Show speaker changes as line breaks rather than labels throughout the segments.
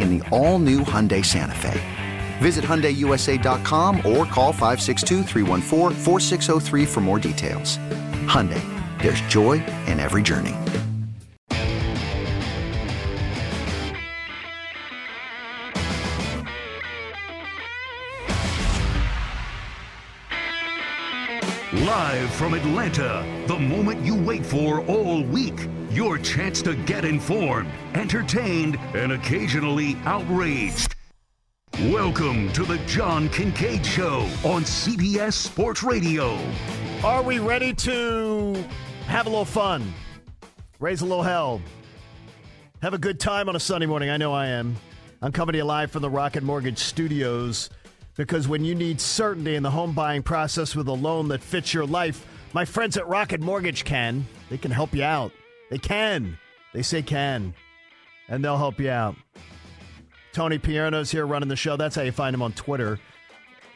in the all new Hyundai Santa Fe. Visit HyundaiUSA.com or call 562 for more details. Hyundai, there's joy in every journey.
Live from Atlanta, the moment you wait for all week. Your chance to get informed, entertained, and occasionally outraged. Welcome to the John Kincade Show on CBS Sports Radio.
Are we ready to have a little fun? Raise a little hell. Have a good time on a Sunday morning. I know I am. I'm coming to you live from the Rocket Mortgage Studios because when you need certainty in the home buying process with a loan that fits your life, my friends at Rocket Mortgage can. They can help you out. They can. They say can. And they'll help you out. Tony Pierno's here running the show. That's how you find him on Twitter.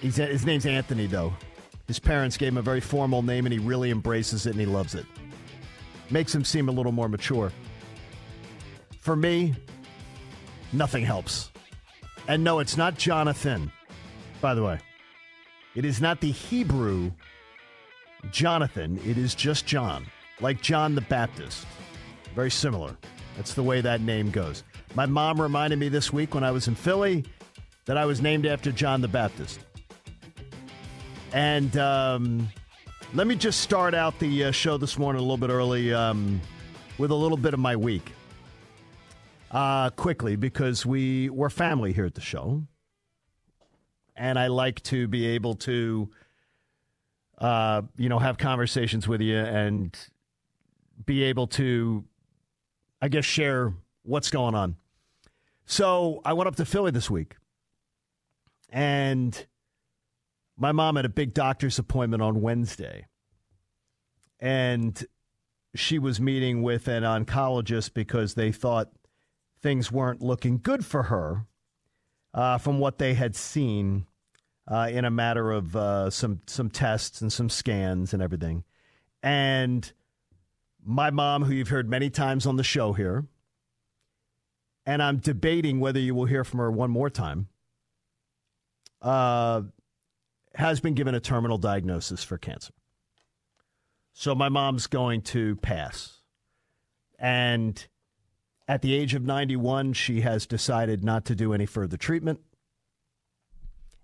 He's, his name's Anthony, though. His parents gave him a very formal name, and he really embraces it and he loves it. Makes him seem a little more mature. For me, nothing helps. And no, it's not Jonathan by the way. It is not the Hebrew Jonathan, it is just John, like John the Baptist. Very similar. That's the way that name goes. My mom reminded me this week when I was in Philly that I was named after John the Baptist. And um, let me just start out the uh, show this morning a little bit early um, with a little bit of my week. Uh, quickly, because we, we're family here at the show and I like to be able to, uh, you know, have conversations with you and be able to, I guess, share what's going on. So I went up to Philly this week, and my mom had a big doctor's appointment on Wednesday, and she was meeting with an oncologist because they thought things weren't looking good for her uh, from what they had seen uh, in a matter of uh, some some tests and some scans and everything. And my mom, who you've heard many times on the show here, and I'm debating whether you will hear from her one more time, uh, has been given a terminal diagnosis for cancer. So my mom's going to pass. And at the age of 91, she has decided not to do any further treatment.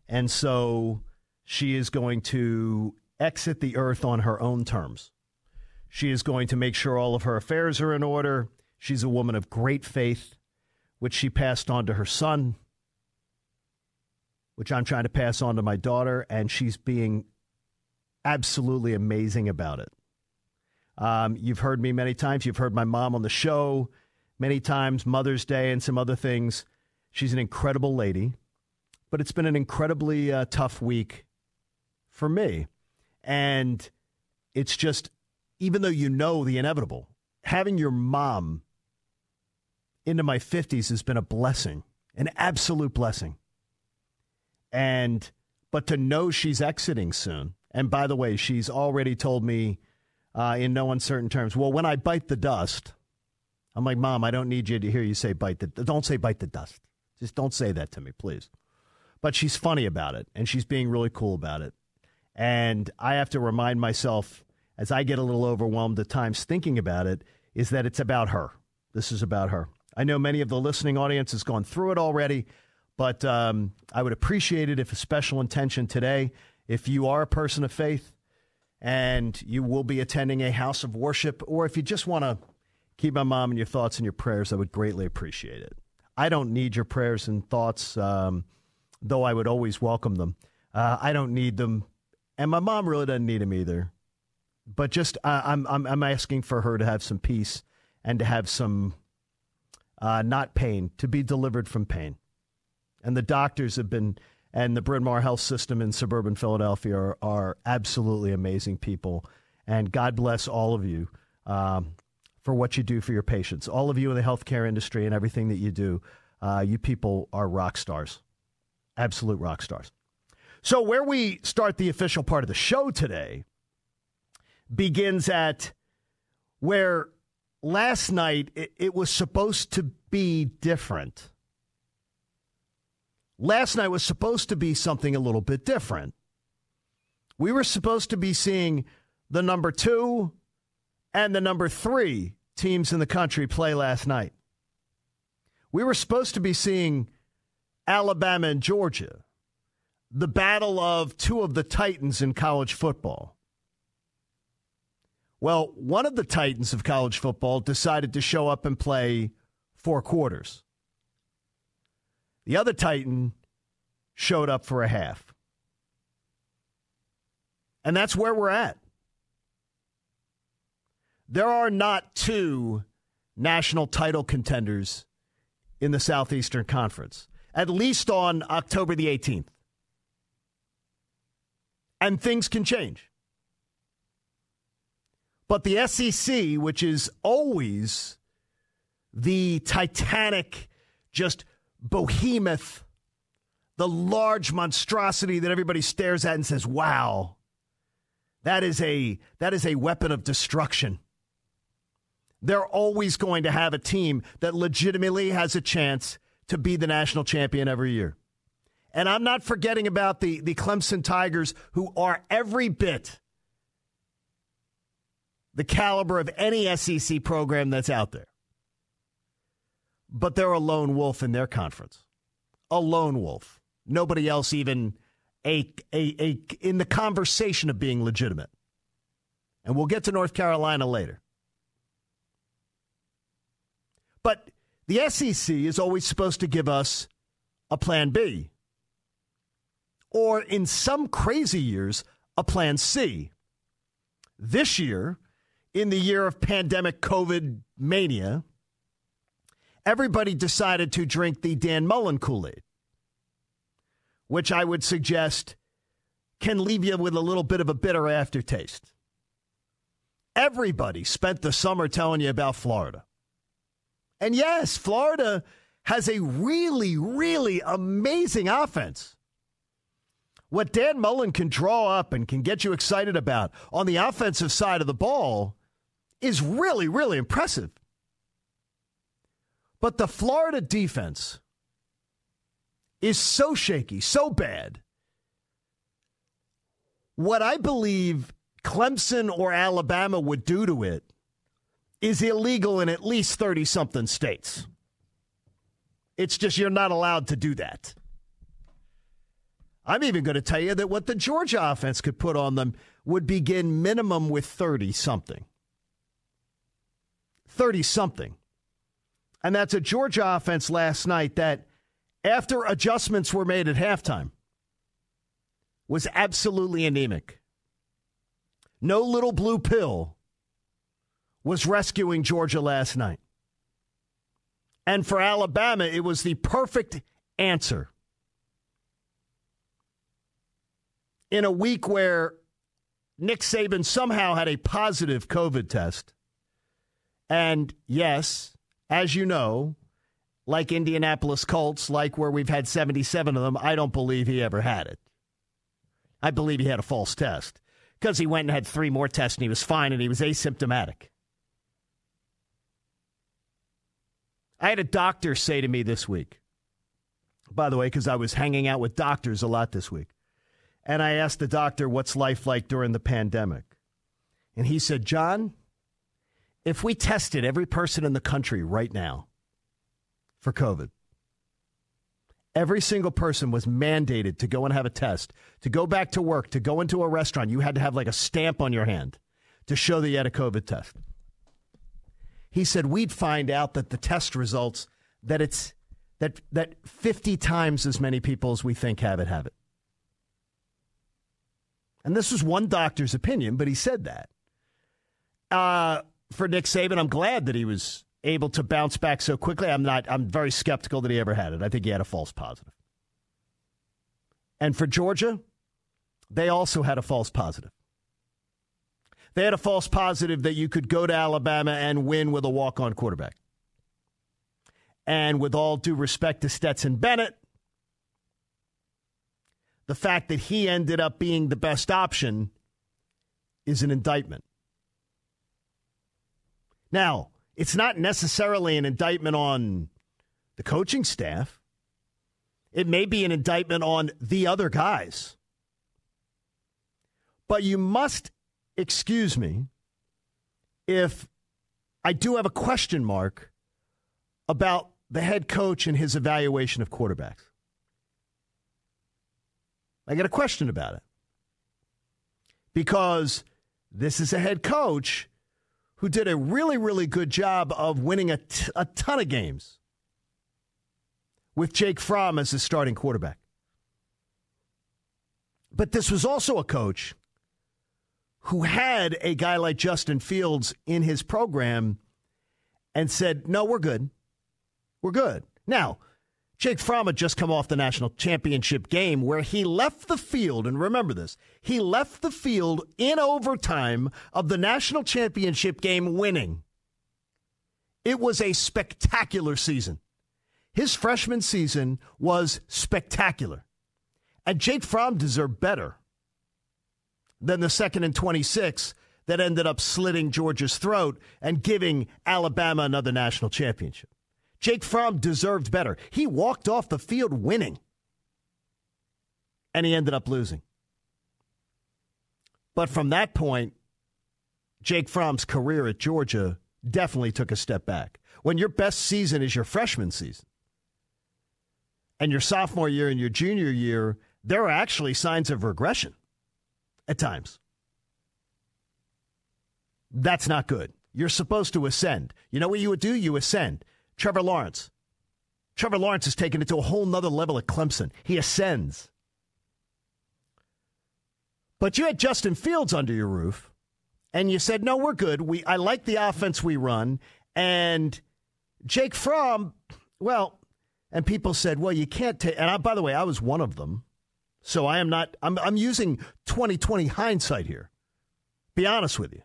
And so she is going to exit the earth on her own terms. She is going to make sure all of her affairs are in order. She's a woman of great faith, which she passed on to her son, which I'm trying to pass on to my daughter, and she's being absolutely amazing about it. Um, you've heard me many times. You've heard my mom on the show many times, Mother's Day, and some other things. She's an incredible lady but it's been an incredibly uh, tough week for me. And it's just, even though you know the inevitable, having your mom into my 50s has been a blessing, an absolute blessing. And but to know she's exiting soon. And by the way, she's already told me uh, in no uncertain terms, well, when I bite the dust, I'm like, Mom, I don't need you to hear you say bite the don't say bite the dust. Just don't say that to me, please. But she's funny about it and she's being really cool about it. And I have to remind myself as I get a little overwhelmed at times thinking about it is that it's about her. This is about her. I know many of the listening audience has gone through it already, but um, I would appreciate it if a special intention today, if you are a person of faith and you will be attending a house of worship, or if you just want to keep my mom in your thoughts and your prayers, I would greatly appreciate it. I don't need your prayers and thoughts, um, though I would always welcome them. Uh, I don't need them, and my mom really doesn't need them either. But just uh, I'm, I'm I'm asking for her to have some peace and to have some uh, not pain, to be delivered from pain. And the doctors have been, and the Bryn Mawr Health System in suburban Philadelphia are, are absolutely amazing people. And God bless all of you um, for what you do for your patients. All of you in the healthcare industry and everything that you do, uh, you people are rock stars, absolute rock stars. So, where we start the official part of the show today begins at where last night it, it was supposed to be different. Last night was supposed to be something a little bit different. We were supposed to be seeing the number two and the number three teams in the country play last night. We were supposed to be seeing Alabama and Georgia, the battle of two of the titans in college football. Well, one of the titans of college football decided to show up and play four quarters. The other titan showed up for a half. And that's where we're at. There are not two national title contenders in the Southeastern Conference, at least on October the 18th. And things can change. But the SEC, which is always the titanic, just behemoth, the large monstrosity that everybody stares at and says, wow, that is a, that is a weapon of destruction. They're always going to have a team that legitimately has a chance to be the national champion every year. And I'm not forgetting about the, the Clemson Tigers, who are every bit the caliber of any SEC program that's out there. But they're a lone wolf in their conference. A lone wolf. Nobody else even a, a, a in the conversation of being legitimate. And we'll get to North Carolina later. But the SEC is always supposed to give us a plan B. Or in some crazy years, a plan C. This year, in the year of pandemic COVID mania, everybody decided to drink the Dan Mullen Kool Aid, which I would suggest can leave you with a little bit of a bitter aftertaste. Everybody spent the summer telling you about Florida. And yes, Florida has a really, really amazing offense. What Dan Mullen can draw up and can get you excited about on the offensive side of the ball is really, really impressive. But the Florida defense is so shaky, so bad. What I believe Clemson or Alabama would do to it is illegal in at least 30 something states. It's just you're not allowed to do that. I'm even going to tell you that what the Georgia offense could put on them would begin minimum with 30 something. 30 something. And that's a Georgia offense last night that, after adjustments were made at halftime, was absolutely anemic. No little blue pill was rescuing Georgia last night. And for Alabama, it was the perfect answer. In a week where Nick Saban somehow had a positive COVID test and yes, as you know, like Indianapolis Colts, like where we've had 77 of them, I don't believe he ever had it. I believe he had a false test because he went and had three more tests and he was fine and he was asymptomatic. I had a doctor say to me this week, by the way, because I was hanging out with doctors a lot this week. And I asked the doctor, what's life like during the pandemic? And he said, John, if we tested every person in the country right now for COVID, every single person was mandated to go and have a test, to go back to work, to go into a restaurant, you had to have like a stamp on your hand to show that you had a COVID test. He said we'd find out that the test results that it's that that 50 times as many people as we think have it have it. And this was one doctor's opinion, but he said that. Uh, for Nick Saban, I'm glad that he was able to bounce back so quickly. I'm not. I'm very skeptical that he ever had it. I think he had a false positive. And for Georgia, they also had a false positive. They had a false positive that you could go to Alabama and win with a walk on quarterback. And with all due respect to Stetson Bennett, the fact that he ended up being the best option is an indictment. Now, it's not necessarily an indictment on the coaching staff. It may be an indictment on the other guys. But you must excuse me if I do have a question mark about the head coach and his evaluation of quarterbacks. I got a question about it. Because this is a head coach who did a really, really good job of winning a, t- a ton of games with Jake Fromm as his starting quarterback. But this was also a coach who had a guy like Justin Fields in his program and said, No, we're good. We're good. Now, Jake Fromm had just come off the national championship game where he left the field, and remember this, he left the field in overtime of the national championship game winning. It was a spectacular season. His freshman season was spectacular. And Jake Fromm deserved better than the second and 26 that ended up slitting Georgia's throat and giving Alabama another national championship. Jake Fromm deserved better. He walked off the field winning, and he ended up losing. But from that point, Jake Fromm's career at Georgia definitely took a step back. When your best season is your freshman season, and your sophomore year and your junior year, there are actually signs of regression at times. That's not good. You're supposed to ascend. You know what you would do? You ascend. Trevor Lawrence. Trevor Lawrence has taken it to a whole nother level at Clemson. He ascends. But you had Justin Fields under your roof, and you said, no, we're good. We I like the offense we run. And Jake Fromm, well, and people said, well, you can't take, and I, by the way, I was one of them. So I am not, I'm, I'm using 2020 hindsight here. Be honest with you.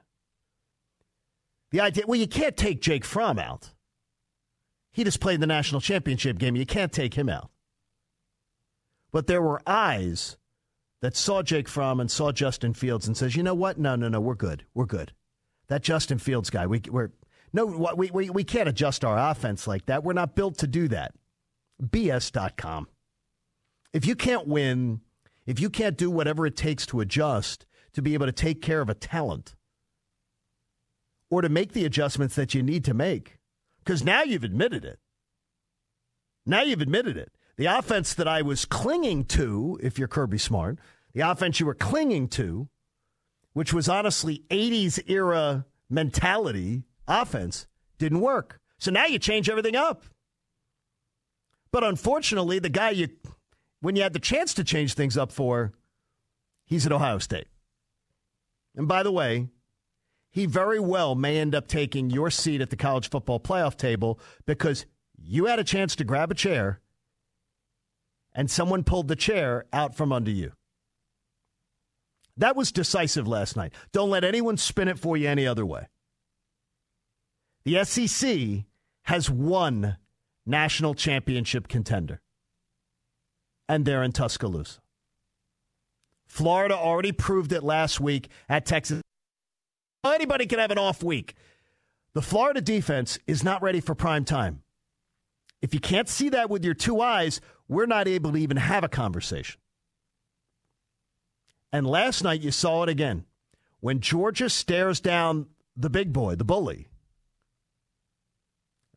The idea, well, you can't take Jake Fromm out. He just played the national championship game. You can't take him out. But there were eyes that saw Jake Fromm and saw Justin Fields and says, you know what? No, no, no, we're good. We're good. That Justin Fields guy, we, we're, no, we, we, we can't adjust our offense like that. We're not built to do that. BS.com. If you can't win if you can't do whatever it takes to adjust to be able to take care of a talent or to make the adjustments that you need to make, because now you've admitted it. Now you've admitted it. The offense that I was clinging to, if you're Kirby Smart, the offense you were clinging to, which was honestly 80s era mentality offense, didn't work. So now you change everything up. But unfortunately, the guy you when you had the chance to change things up for, he's at Ohio State. And by the way, he very well may end up taking your seat at the college football playoff table because you had a chance to grab a chair and someone pulled the chair out from under you. That was decisive last night. Don't let anyone spin it for you any other way. The SEC has one national championship contender and they're in Tuscaloosa. Florida already proved it last week at Texas. Anybody can have an off week. The Florida defense is not ready for prime time. If you can't see that with your two eyes, we're not able to even have a conversation. And last night you saw it again. When Georgia stares down the big boy, the bully,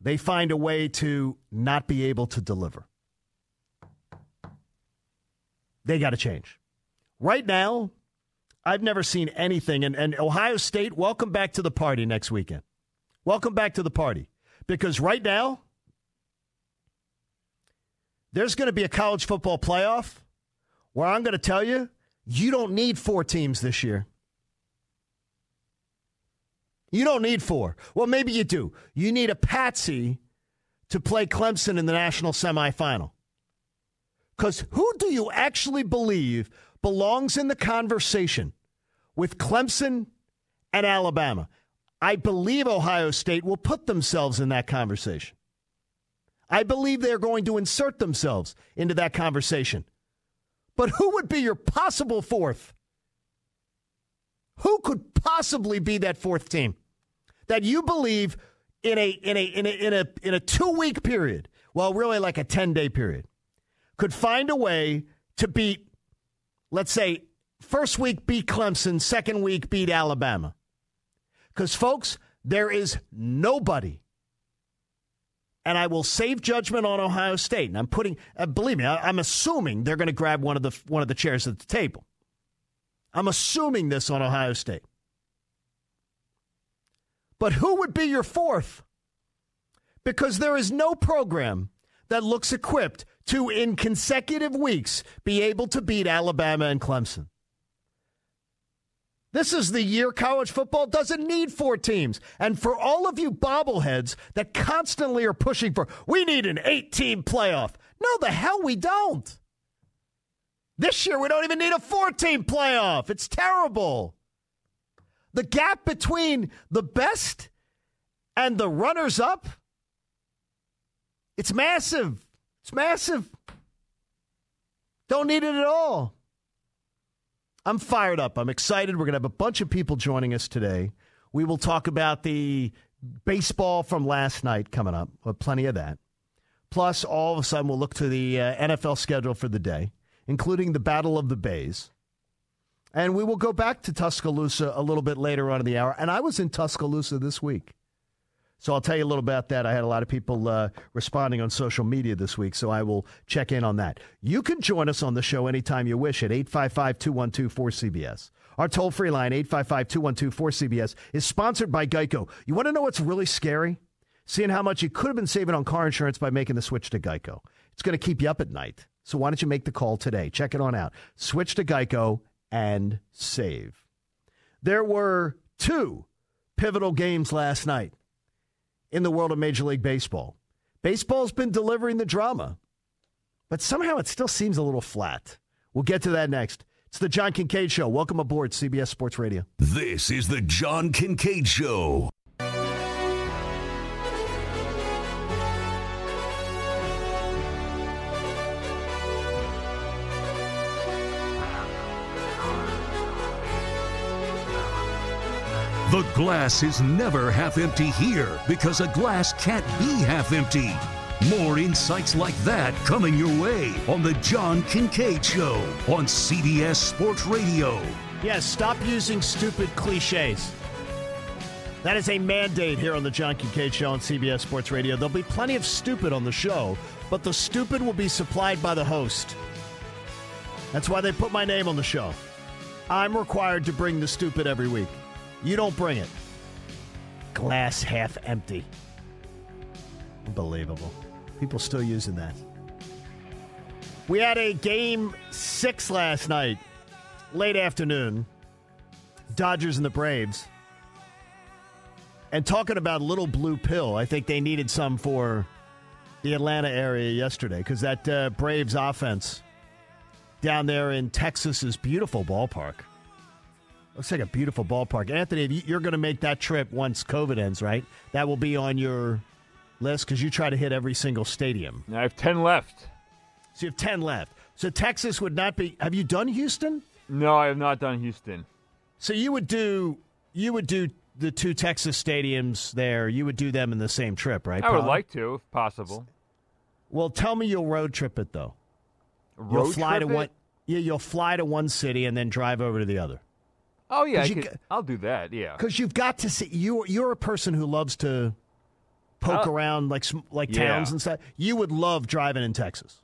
they find a way to not be able to deliver. They got to change. Right now, I've never seen anything. And, and Ohio State, welcome back to the party next weekend. Welcome back to the party. Because right now, there's going to be a college football playoff where I'm going to tell you, you don't need four teams this year. You don't need four. Well, maybe you do. You need a patsy to play Clemson in the national semifinal. Because who do you actually believe belongs in the conversation with Clemson and Alabama? I believe Ohio State will put themselves in that conversation. I believe they're going to insert themselves into that conversation. But who would be your possible fourth? Who could possibly be that fourth team that you believe in a in a in a in a in a two week period, well, really like a ten day period, could find a way to beat, let's say, first week beat Clemson, second week beat Alabama. Because folks, there is nobody and I will save judgment on Ohio State. And I'm putting, uh, believe me, I, am assuming they're going to grab one of the one of the chairs at the table. I'm assuming this on Ohio State. But who would be your fourth? Because there is no program that looks equipped to, in consecutive weeks, be able to beat Alabama and Clemson. This is the year college football doesn't need four teams. And for all of you bobbleheads that constantly are pushing for, we need an eight team playoff. No, the hell we don't. This year, we don't even need a four team playoff. It's terrible. The gap between the best and the runners up, it's massive. It's massive. Don't need it at all. I'm fired up. I'm excited. We're going to have a bunch of people joining us today. We will talk about the baseball from last night coming up. Plenty of that. Plus, all of a sudden, we'll look to the uh, NFL schedule for the day, including the Battle of the Bays. And we will go back to Tuscaloosa a little bit later on in the hour. And I was in Tuscaloosa this week. So I'll tell you a little about that. I had a lot of people uh, responding on social media this week, so I will check in on that. You can join us on the show anytime you wish at 855 212 4CBS. Our toll free line, 855 212 4CBS, is sponsored by Geico. You want to know what's really scary? Seeing how much you could have been saving on car insurance by making the switch to Geico. It's going to keep you up at night. So why don't you make the call today? Check it on out. Switch to Geico and save. There were two pivotal games last night in the world of Major League Baseball. Baseball's been delivering the drama, but somehow it still seems a little flat. We'll get to that next. It's the John Kincade Show. Welcome aboard CBS Sports Radio.
This is the John Kincade Show. The glass is never half empty here because a glass can't be half empty. More insights like that coming your way on The John Kincade Show on CBS Sports Radio.
Yes, stop using stupid cliches. That is a mandate here on The John Kincade Show on CBS Sports Radio. There'll be plenty of stupid on the show, but the stupid will be supplied by the host. That's why they put my name on the show. I'm required to bring the stupid every week. You don't bring it. Glass half empty. Unbelievable. People still using that. We had a game six last night, late afternoon. Dodgers and the Braves. And talking about little blue pill, I think they needed some for the Atlanta area yesterday because that uh, Braves offense down there in Texas's beautiful ballpark Looks like a beautiful ballpark. Anthony, you're going to make that trip once COVID ends, right? That will be on your list because you try to hit every single stadium.
I have 10 left.
So you have 10 left. So Texas would not be. Have you done Houston?
No, I have not done Houston.
So you would do you would do the two Texas stadiums there. You would do them in the same trip, right?
I would like to, if possible.
Well, tell me you'll road trip it though.
Road
You'll fly
trip
to
it?
one. Yeah, you'll fly to one city and then drive over to the other.
Oh yeah, I
you
could, I'll do that. Yeah.
Because you've got to see you. You're a person who loves to poke
Uh,
around like like
yeah.
towns and stuff. You would love driving in Texas.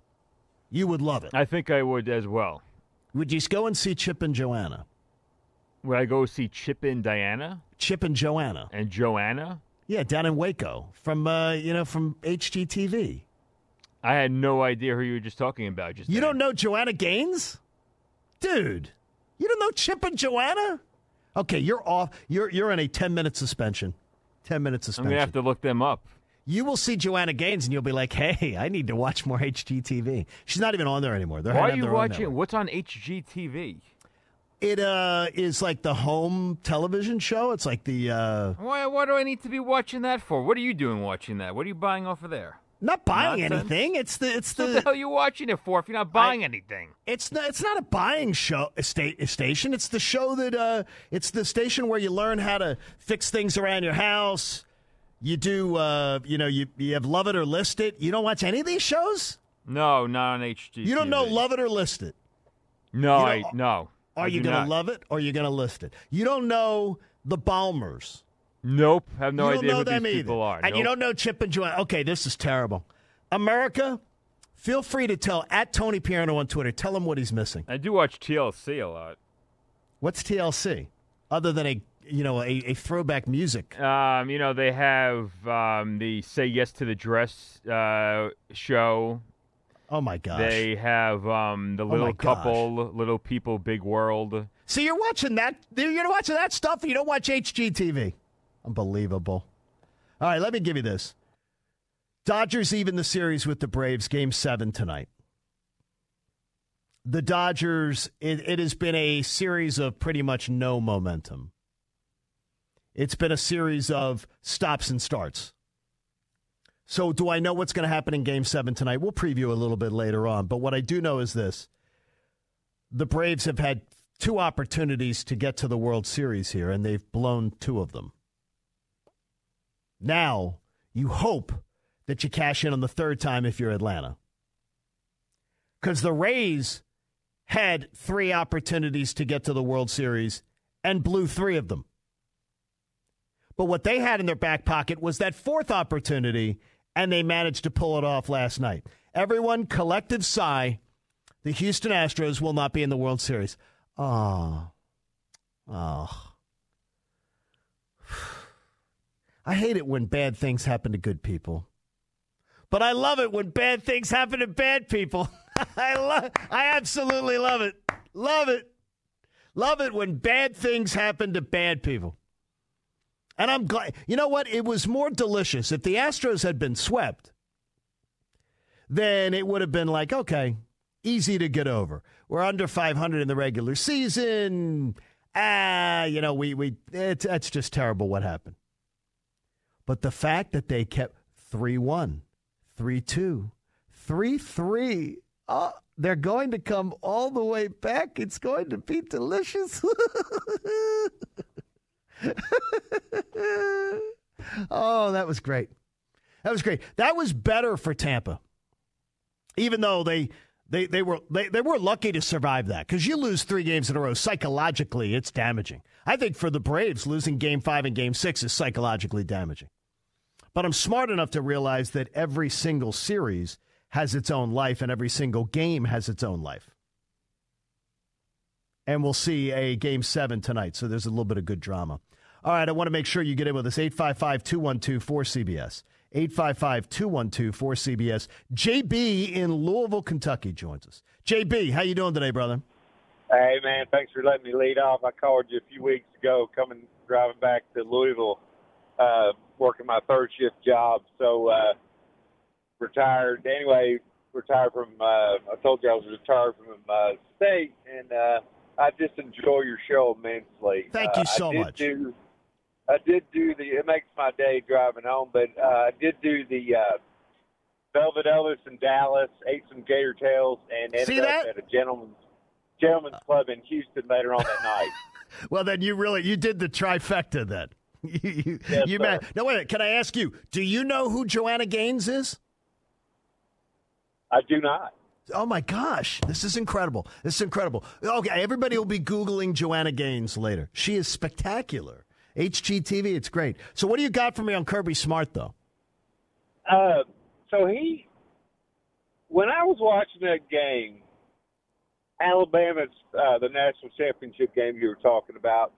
You would love it.
I think I would as well.
Would you just go and see Chip and Joanna?
Would I go see Chip and Diana
Chip and Joanna.
and Joanna?
Yeah, down in Waco from uh, you know from HGTV.
I had no idea who you were just talking about. Just
You
then.
don't know Joanna Gaines, dude. You don't know Chip and Joanna? Okay, you're off. You're you're in a ten minute suspension. Ten minute
I'm
suspension.
gonna have to look them up.
You will see Joanna Gaines and you'll be like, "Hey, I need to watch more HGTV." She's not even on there anymore. They're
Why are you watching? What's on HGTV?
It uh is like the home television show. It's like the uh
Why? What do I need to be watching that for? What are you doing watching that? What are you buying off of there?
Not buying
Nonsense.
anything. It's the it's
What the
the
hell are you watching it for if you're not buying anything?
It's not. It's not a buying show. A station. It's the show that. Uh, it's the station where you learn how to fix things around your house. You do. Uh, you know. You you have love it or list it. You don't watch any of these shows.
No, not on HGTV.
You don't know love it or list it.
No, I no.
Are
I
you going to
not.
love it or are you to list it? You don't know the Balmers.
Nope. Have no idea who these
either.
people are.
And you don't know Chip and Joanna. Okay, this is terrible. America, feel free to tell at Tony Pierno on Twitter. Tell him what he's missing.
I do watch TLC a lot.
What's TLC? Other than a you know a, a throwback music.
Um, you know, they have um, the Say Yes to the Dress uh, show.
Oh my gosh!
They have um, the little
gosh.
couple, little people, big world.
So you're watching that? You're watching that stuff, and you don't watch HGTV. Unbelievable. All right, let me give you this. Dodgers even the series with the Braves, Game Seven tonight. The Dodgers. It, it has been a series of pretty much no momentum. It's been a series of stops and starts. So, do I know what's going to happen in Game Seven tonight? We'll preview a little bit later on. But what I do know is this: the Braves have had two opportunities to get to the World Series here, and they've blown two of them. Now, you hope that you cash in on the third time if you're Atlanta. Because the Rays had three opportunities to get to the World Series and blew three of them. But what they had in their back pocket was that fourth opportunity, and they managed to pull it off last night. Everyone, collective sigh. The Houston Astros will not be in the World Series. Oh. Oh. I hate it when bad things happen to good people. But I love it when bad things happen to bad people. I love I absolutely love it. Love it. Love it when bad things happen to bad people. And I'm glad. You know what? It was more delicious if the Astros had been swept. Then it would have been like, okay, easy to get over. We're under 500 in the regular season. Ah, you know, we we it's that's just terrible what happened. But the fact that they kept 3-1, 3-2, 3-3, uh, they're going to come all the way back. It's going to be delicious. oh, that was great. That was great. That was better for Tampa. Even though they they they were they, they were lucky to survive that because you lose three games in a row psychologically it's damaging. I think for the Braves losing Game Five and Game Six is psychologically damaging. But I'm smart enough to realize that every single series has its own life and every single game has its own life. And we'll see a Game Seven tonight, so there's a little bit of good drama. All right, I want to make sure you get in with us 855 212 4CBS. 855 212 4CBS. JB in Louisville, Kentucky joins us. JB, how you doing today, brother?
Hey man, thanks for letting me lead off. I called you a few weeks ago, coming driving back to Louisville, uh, working my third shift job. So uh, retired anyway. Retired from. Uh, I told you I was retired from uh, state, and uh, I just enjoy your show immensely.
Thank
Uh,
you so
I
much.
Do, I did do the. It makes my day driving home, but uh, I did do the. Uh, Velvet Elvis in Dallas, ate some gator tails, and ended
See
up
that?
at a gentleman's gentleman's Club in Houston later on that night.
Well, then you really you did the trifecta then. You you,
Yes,
you man, no wait. Can I ask you? Do you know who Joanna Gaines is?
I do not.
Oh my gosh, this is incredible. This is incredible. Okay, everybody will be Googling Joanna Gaines later. She is spectacular. HGTV, it's great. So, what do you got for me on Kirby Smart, though?
Uh, so he, when I was watching that game, Alabama's uh, the national championship game you were talking about.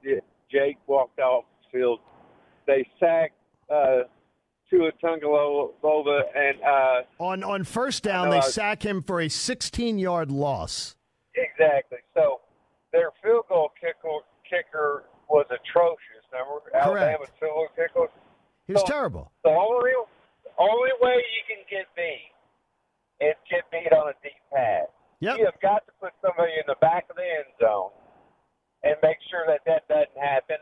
Jake walked off the field. They sacked uh, Tua Tagovailoa and uh,
On on first down, they
I-
sack him for a 16 yard loss.
exactly. So their field goal kicker kicker was atrocious. Remember Alabama's field goal kicker.
He was
So-
terrible.
The only only way you can get beat is get beat on a deep pass.
Yep.
You have got to put somebody in the back of the end zone and make sure that that doesn't happen.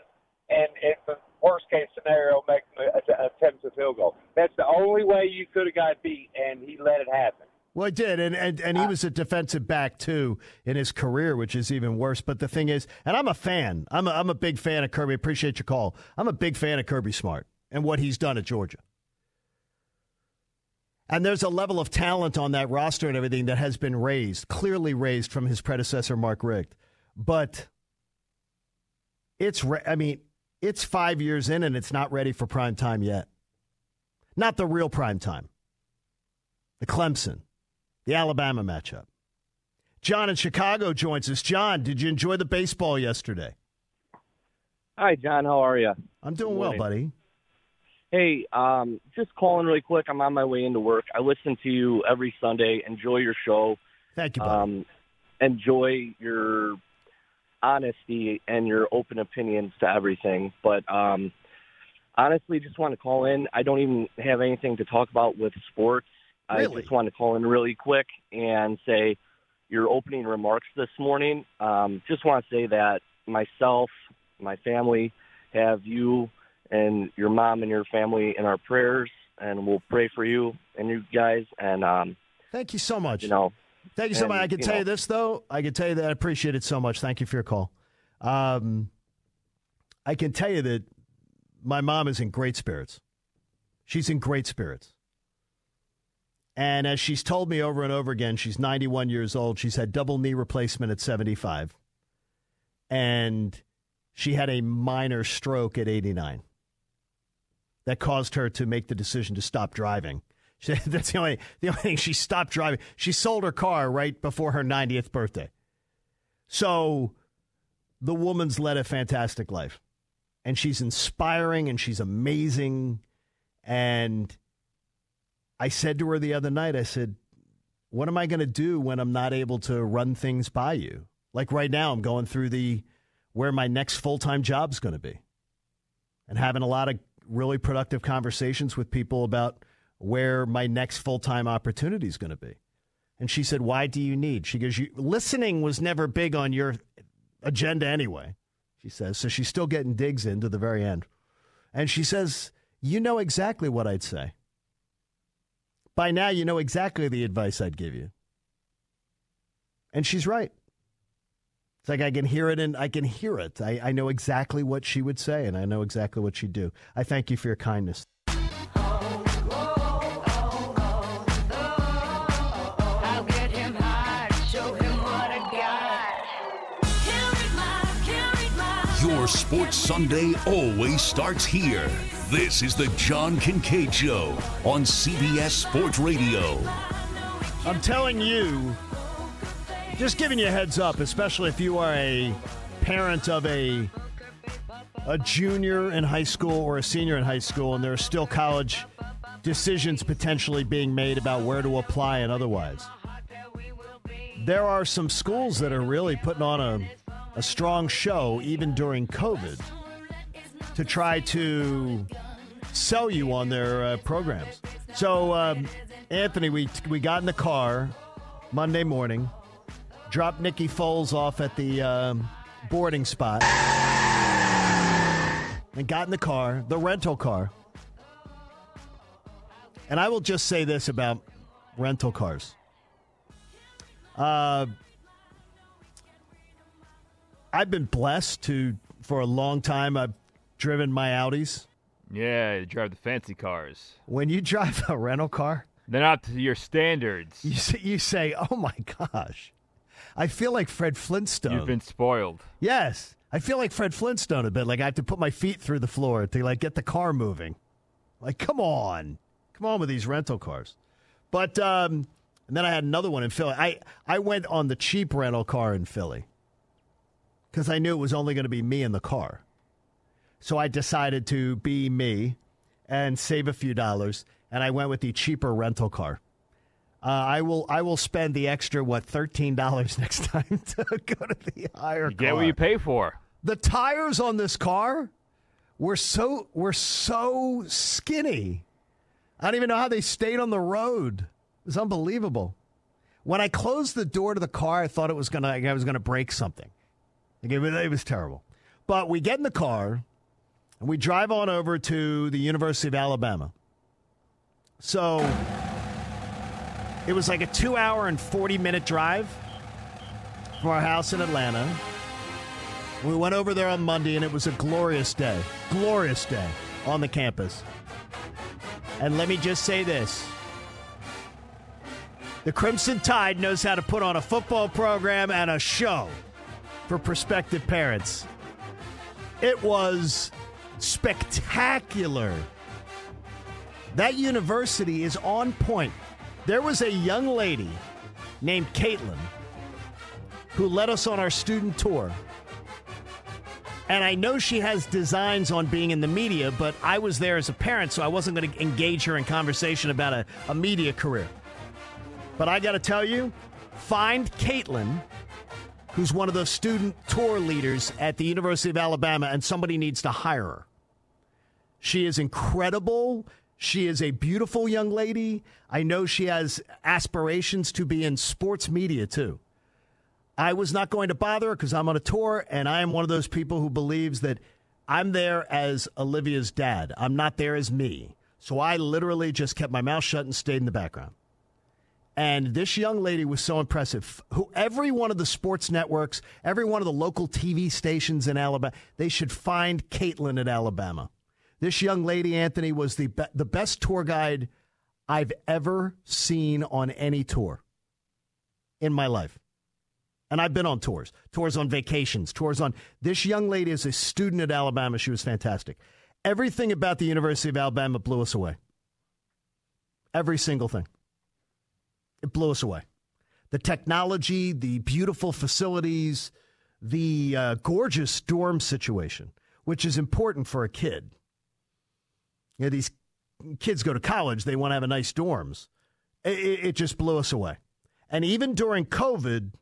And it's the worst case scenario, make them a- attempt a field goal. That's the only way you could have got beat, and he let it happen.
Well, he did, and, and and he uh, was a defensive back too in his career, which is even worse. But the thing is, and I'm a fan. I'm a, I'm a big fan of Kirby. Appreciate your call. I'm a big fan of Kirby Smart and what he's done at Georgia. And there's a level of talent on that roster and everything that has been raised, clearly raised from his predecessor, Mark Richt. But it's, re- I mean, it's five years in and it's not ready for prime time yet. Not the real prime time. The Clemson, the Alabama matchup. John in Chicago joins us. John, did you enjoy the baseball yesterday?
Hi, John. How are you?
I'm doing well, buddy.
Hey, um, just calling really quick. I'm on my way into work. I listen to you every Sunday. Enjoy your show.
Thank you, buddy.
Um, enjoy your honesty and your open opinions to everything. But um, honestly, just want to call in. I don't even have anything to talk about with sports.
Really?
I just want to call in really quick and say your opening remarks this morning. Um, just want to say that myself, my family, have you and your mom and your family in our prayers, and we'll pray for you and you guys. And um,
Thank you so much.
you know,
Thank you so much. I can
you
tell
know-
you this, though. I can tell you that I appreciate it so much. Thank you for your call. Um, I can tell you that my mom is in great spirits. She's in great spirits. And as she's told me over and over again, she's 91 years old. She's had double knee replacement at 75. And she had a minor stroke at 89 that caused her to make the decision to stop driving. She, that's the only the only thing she stopped driving. She sold her car right before her 90th birthday. So the woman's led a fantastic life. And she's inspiring and she's amazing. And I said to her the other night, I said, What am I going to do when I'm not able to run things by you? Like right now, I'm going through the where my next full time job's going to be and having a lot of really productive conversations with people about where my next full time opportunity is going to be. And she said, Why do you need? She goes, Listening was never big on your agenda anyway, she says. So she's still getting digs in to the very end. And she says, You know exactly what I'd say. By now, you know exactly the advice I'd give you. And she's right. It's like I can hear it and I can hear it. I, I know exactly what she would say and I know exactly what she'd do. I thank you for your kindness.
Sports Sunday always starts here. This is the John Kincade Show on CBS Sports Radio.
I'm telling you, just giving you a heads up, especially if you are a parent of a a junior in high school or a senior in high school, and there are still college decisions potentially being made about where to apply and otherwise. There are some schools that are really putting on a, a strong show, even during COVID, to try to sell you on their uh, programs. So, um, Anthony, we we got in the car Monday morning, dropped Nikki Foles off at the um, boarding spot, and got in the car, the rental car. And I will just say this about rental cars. Uh, I've been blessed to for a long time. I've driven my Audis.
Yeah, you drive the fancy cars.
When you drive a rental car,
They're not to your standards.
you say, you say, "Oh my gosh, I feel like Fred Flintstone."
You've been spoiled.
Yes, I feel like Fred Flintstone a bit. Like I have to put my feet through the floor to like get the car moving. Like, come on, come on with these rental cars. But um, and then I had another one in Philly. I I went on the cheap rental car in Philly because I knew it was only going to be me in the car. So I decided to be me and save a few dollars, and I went with the cheaper rental car. Uh, I will I will spend the extra what thirteen dollars next time to go to the higher
You get
car.
what you pay for.
The tires on this car were so were so skinny. I don't even know how they stayed on the road. It was unbelievable. When I closed the door to the car, I thought it was gonna I was gonna break something. It was, was terrible. But we get in the car and we drive on over to the University of Alabama. So it was like a two hour and 40 minute drive from our house in Atlanta. We went over there on Monday, and it was a glorious day. Glorious day on the campus. And let me just say this the Crimson Tide knows how to put on a football program and a show for prospective parents. It was spectacular. That university is on point. There was a young lady named Caitlin who led us on our student tour. And I know she has designs on being in the media, but I was there as a parent, so I wasn't going to engage her in conversation about a, a media career. But I got to tell you, find Caitlin, who's one of the student tour leaders at the University of Alabama, and somebody needs to hire her. She is incredible. She is a beautiful young lady. I know she has aspirations to be in sports media, too. I was not going to bother her because I'm on a tour, and I am one of those people who believes that I'm there as Olivia's dad. I'm not there as me. So I literally just kept my mouth shut and stayed in the background. And this young lady was so impressive. Who every one of the sports networks, every one of the local TV stations in Alabama, they should find Caitlin at Alabama. This young lady, Anthony, was the be- the best tour guide I've ever seen on any tour in my life. And I've been on tours, tours on vacations, tours on. This young lady is a student at Alabama. She was fantastic. Everything about the University of Alabama blew us away. Every single thing. It blew us away. The technology, the beautiful facilities, the uh, gorgeous dorm situation, which is important for a kid. You know, these kids go to college, they want to have a nice dorms. It, it, just blew us away. And even during COVID,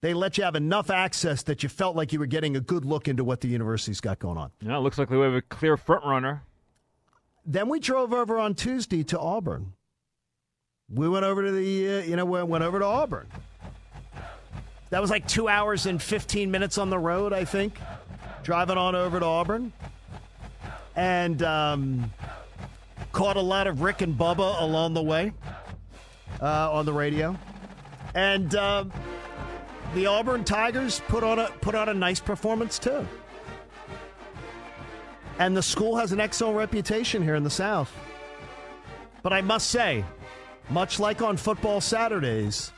they let you have enough access that you felt like you were getting a good look into what the university's got going on.
Yeah, it looks like we have a clear front runner.
Then we drove over on Tuesday to Auburn. We went over to the, uh, you know, we went over to Auburn. That was like two hours and 15 minutes on the road, I think, driving on over to Auburn. And um, caught a lot of Rick and Bubba along the way uh, on the radio. And um, the Auburn Tigers put on a put on a nice performance too. And the school has an excellent reputation here in the South. But I must say, much like on football Saturdays,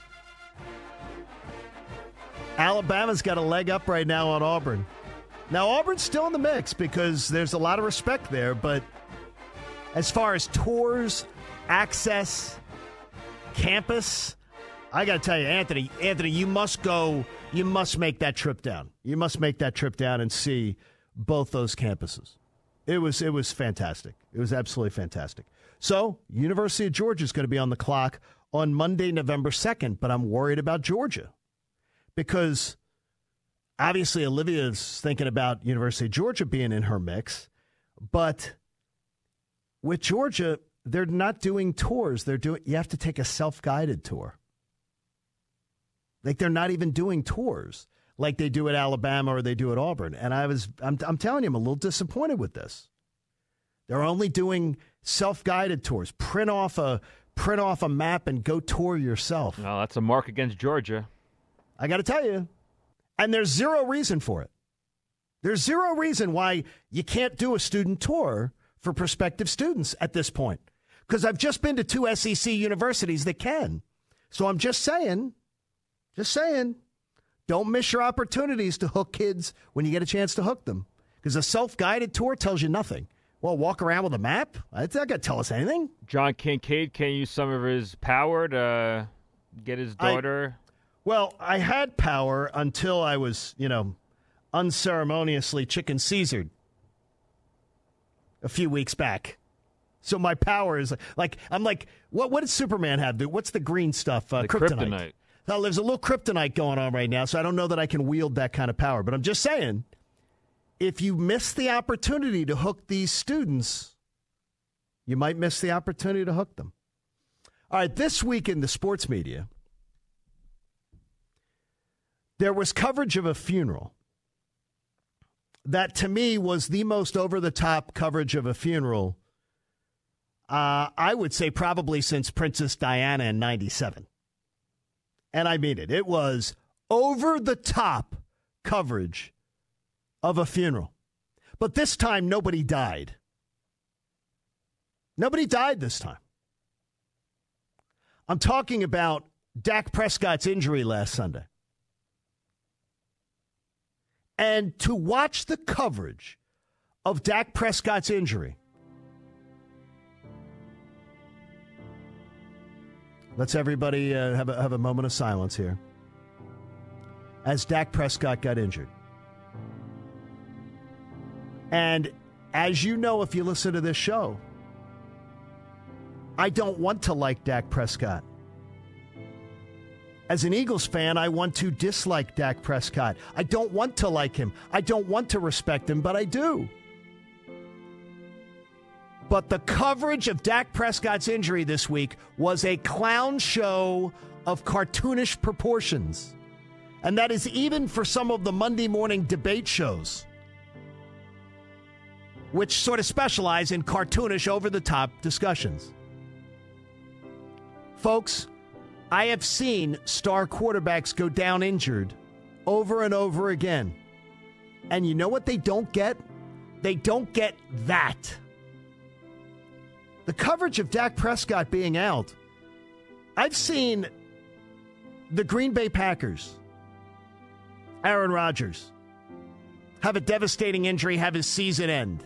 Alabama's got a leg up right now on Auburn. Now Auburn's still in the mix because there's a lot of respect there, but as far as tours, access, campus, I got to tell you, Anthony, Anthony, you must go. You must make that trip down. You must make that trip down and see both those campuses. It was it was fantastic. It was absolutely fantastic. So, University of Georgia is going to be on the clock on Monday, November second. But I'm worried about Georgia because obviously Olivia's thinking about University of Georgia being in her mix, but with Georgia, they're not doing tours. They're doing. You have to take a self-guided tour. Like they're not even doing tours like they do at Alabama or they do at Auburn. And I was, I'm, I'm telling you, I'm a little disappointed with this. They're only doing self-guided tours. Print off a print off a map and go tour yourself.
Well, that's a mark against Georgia.
I got to tell you, And there's zero reason for it. There's zero reason why you can't do a student tour for prospective students at this point. Because I've just been to two SEC universities that can. So I'm just saying, just saying, don't miss your opportunities to hook kids when you get a chance to hook them. Because a self guided tour tells you nothing. Well, walk around with a map? That's not going to tell us anything.
John Kincade can use some of his power to get his
I-
daughter.
Well, I had power until I was, you know, unceremoniously chicken Caesared a few weeks back. So my power is like I'm like what what did Superman have? What's the green stuff? Uh,
The
kryptonite.
kryptonite.
Now there's a little kryptonite going on right now, so I don't know that I can wield that kind of power. But I'm just saying, if you miss the opportunity to hook these students, you might miss the opportunity to hook them. All right, this week in the sports media, there was coverage of a funeral that to me was the most over the top coverage of a funeral. Uh, I would say probably since Princess Diana in 97. And I mean it. It was over the top coverage of a funeral. But this time, nobody died. Nobody died this time. I'm talking about Dak Prescott's injury last Sunday. And to watch the coverage of Dak Prescott's injury, let's everybody uh, have, a, have a moment of silence here. As Dak Prescott got injured. And as you know, if you listen to this show, I don't want to like Dak Prescott. As an Eagles fan, I want to dislike Dak Prescott. I don't want to like him. I don't want to respect him, but I do. But the coverage of Dak Prescott's injury this week was a clown show of cartoonish proportions. And that is even for some of the Monday morning debate shows, which sort of specialize in cartoonish, over the top discussions. Folks, I have seen star quarterbacks go down injured over and over again. And you know what they don't get? They don't get that. The coverage of Dak Prescott being out. I've seen the Green Bay Packers, Aaron Rodgers, have a devastating injury, have his season end.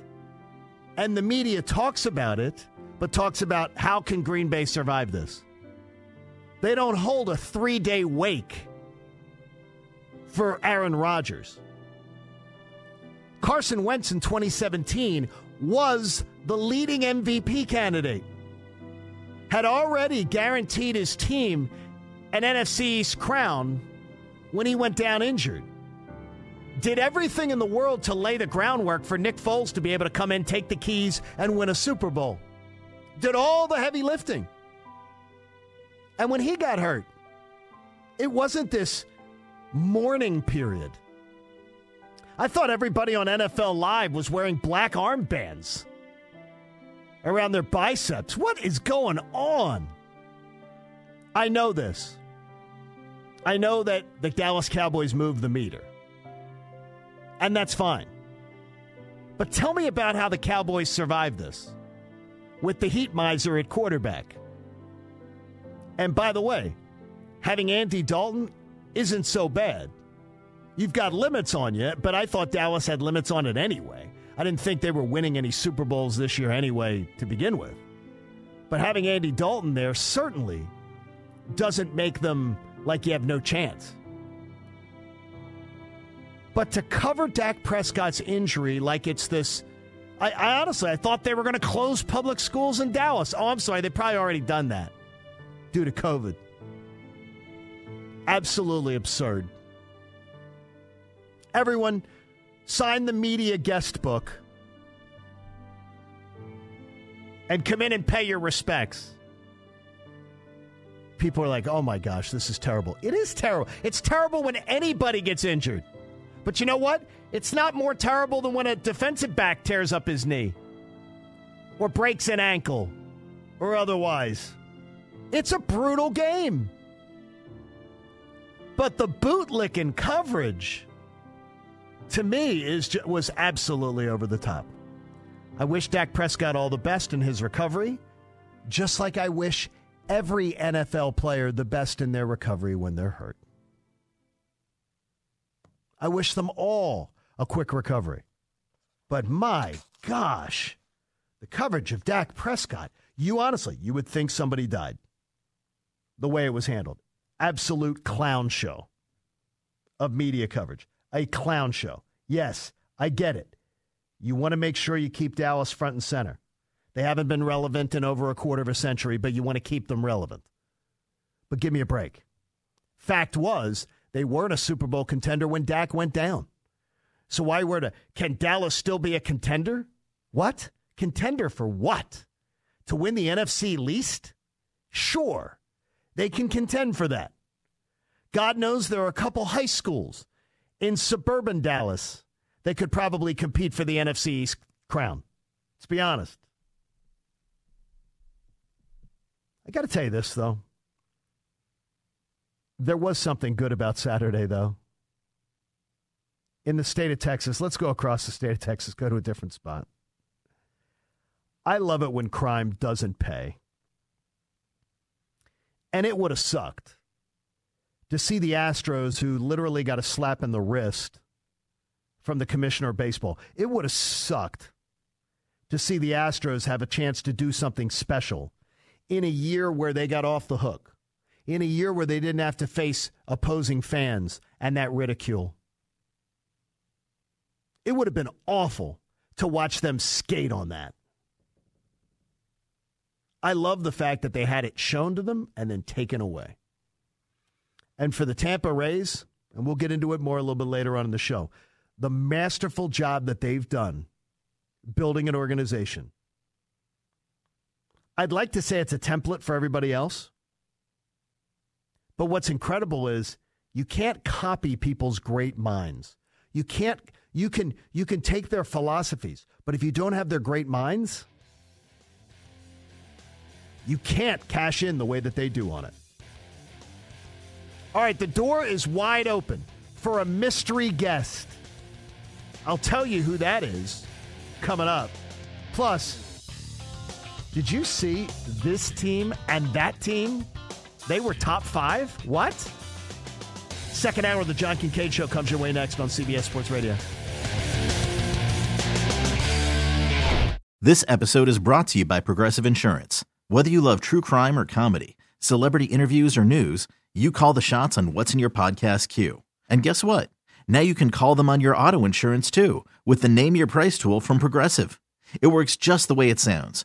And the media talks about it, but talks about how can Green Bay survive this? They don't hold a three day wake for Aaron Rodgers. Carson Wentz in 2017 was the leading MVP candidate, had already guaranteed his team an NFC East crown when he went down injured. Did everything in the world to lay the groundwork for Nick Foles to be able to come in, take the keys, and win a Super Bowl. Did all the heavy lifting. And when he got hurt, it wasn't this mourning period. I thought everybody on NFL Live was wearing black armbands around their biceps. What is going on? I know this. I know that the Dallas Cowboys moved the meter. And that's fine. But tell me about how the Cowboys survived this with the Heat miser at quarterback. And by the way, having Andy Dalton isn't so bad. You've got limits on you, but I thought Dallas had limits on it anyway. I didn't think they were winning any Super Bowls this year anyway to begin with. But having Andy Dalton there certainly doesn't make them like you have no chance. But to cover Dak Prescott's injury like it's this, I, I honestly I thought they were going to close public schools in Dallas. Oh, I'm sorry, they probably already done that due to COVID. Absolutely absurd. Everyone, sign the media guest book and come in and pay your respects. People are like, oh my gosh, this is terrible. It is terrible. It's terrible when anybody gets injured. But you know what? It's not more terrible than when a defensive back tears up his knee or breaks an ankle or otherwise. It's a brutal game. But the bootlicking coverage to me is ju- was absolutely over the top. I wish Dak Prescott all the best in his recovery, just like I wish every NFL player the best in their recovery when they're hurt. I wish them all a quick recovery. But my gosh, the coverage of Dak Prescott, you honestly, you would think somebody died. The way it was handled. Absolute clown show of media coverage. A clown show. Yes, I get it. You want to make sure you keep Dallas front and center. They haven't been relevant in over a quarter of a century, but you want to keep them relevant. But give me a break. Fact was, they weren't a Super Bowl contender when Dak went down. So why were to can Dallas still be a contender? What? Contender for what? To win the NFC least? Sure. They can contend for that. God knows there are a couple high schools in suburban Dallas that could probably compete for the NFC East crown. Let's be honest. I got to tell you this, though. There was something good about Saturday, though. In the state of Texas, let's go across the state of Texas, go to a different spot. I love it when crime doesn't pay. And it would have sucked to see the Astros, who literally got a slap in the wrist from the commissioner of baseball. It would have sucked to see the Astros have a chance to do something special in a year where they got off the hook, in a year where they didn't have to face opposing fans and that ridicule. It would have been awful to watch them skate on that. I love the fact that they had it shown to them and then taken away. And for the Tampa Rays, and we'll get into it more a little bit later on in the show, the masterful job that they've done building an organization. I'd like to say it's a template for everybody else. But what's incredible is you can't copy people's great minds. You can't you can you can take their philosophies, but if you don't have their great minds, you can't cash in the way that they do on it. All right, the door is wide open for a mystery guest. I'll tell you who that is coming up. Plus, did you see this team and that team? They were top five? What? Second hour of the John Kincade Show comes your way next on CBS Sports Radio.
This episode is brought to you by Progressive Insurance. Whether you love true crime or comedy, celebrity interviews or news, you call the shots on what's in your podcast queue. And guess what? Now you can call them on your auto insurance too with the Name Your Price tool from Progressive. It works just the way it sounds.